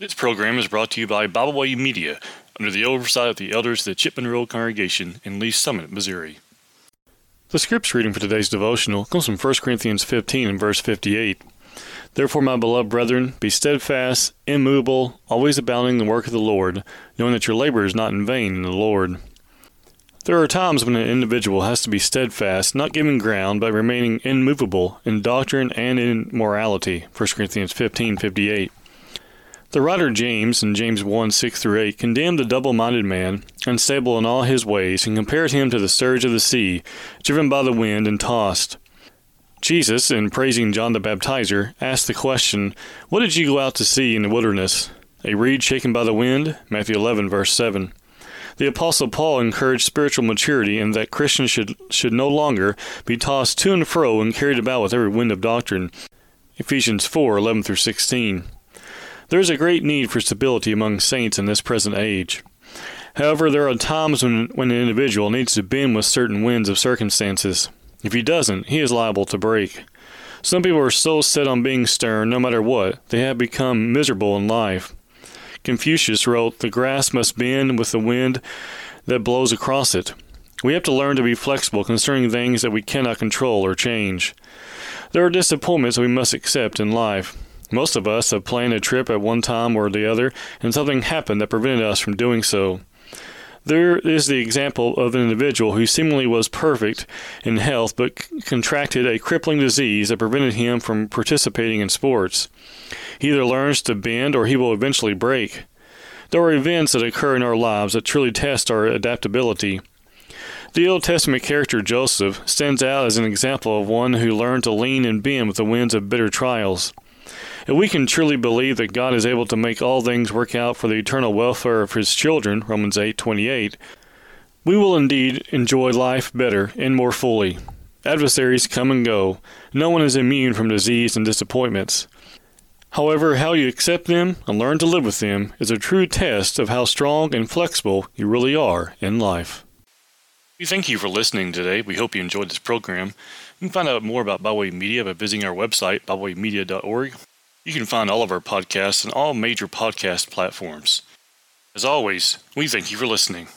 This program is brought to you by Byway Media under the oversight of the elders of the Chipman Road Congregation in Lee's Summit, Missouri. The scripture reading for today's devotional comes from 1 Corinthians 15 and verse 58. Therefore, my beloved brethren, be steadfast, immovable, always abounding in the work of the Lord, knowing that your labor is not in vain in the Lord. There are times when an individual has to be steadfast, not giving ground, but remaining immovable in doctrine and in morality. 1 Corinthians 15:58. The writer James in James 1 6 through 8 condemned the double minded man, unstable in all his ways, and compared him to the surge of the sea, driven by the wind and tossed. Jesus, in praising John the Baptizer, asked the question, What did you go out to see in the wilderness? A reed shaken by the wind? Matthew 11, verse 7. The Apostle Paul encouraged spiritual maturity in that Christians should, should no longer be tossed to and fro and carried about with every wind of doctrine. Ephesians 4 11 through 16. There is a great need for stability among saints in this present age. However, there are times when, when an individual needs to bend with certain winds of circumstances. If he doesn't, he is liable to break. Some people are so set on being stern no matter what, they have become miserable in life. Confucius wrote, The grass must bend with the wind that blows across it. We have to learn to be flexible concerning things that we cannot control or change. There are disappointments we must accept in life. Most of us have planned a trip at one time or the other, and something happened that prevented us from doing so. There is the example of an individual who seemingly was perfect in health but c- contracted a crippling disease that prevented him from participating in sports. He either learns to bend or he will eventually break. There are events that occur in our lives that truly test our adaptability. The Old Testament character Joseph stands out as an example of one who learned to lean and bend with the winds of bitter trials. If we can truly believe that God is able to make all things work out for the eternal welfare of his children, Romans 8:28, we will indeed enjoy life better and more fully. Adversaries come and go. No one is immune from disease and disappointments. However, how you accept them and learn to live with them is a true test of how strong and flexible you really are in life. We thank you for listening today. We hope you enjoyed this program. You can find out more about Byway Media by visiting our website, bywaymedia.org. You can find all of our podcasts on all major podcast platforms. As always, we thank you for listening.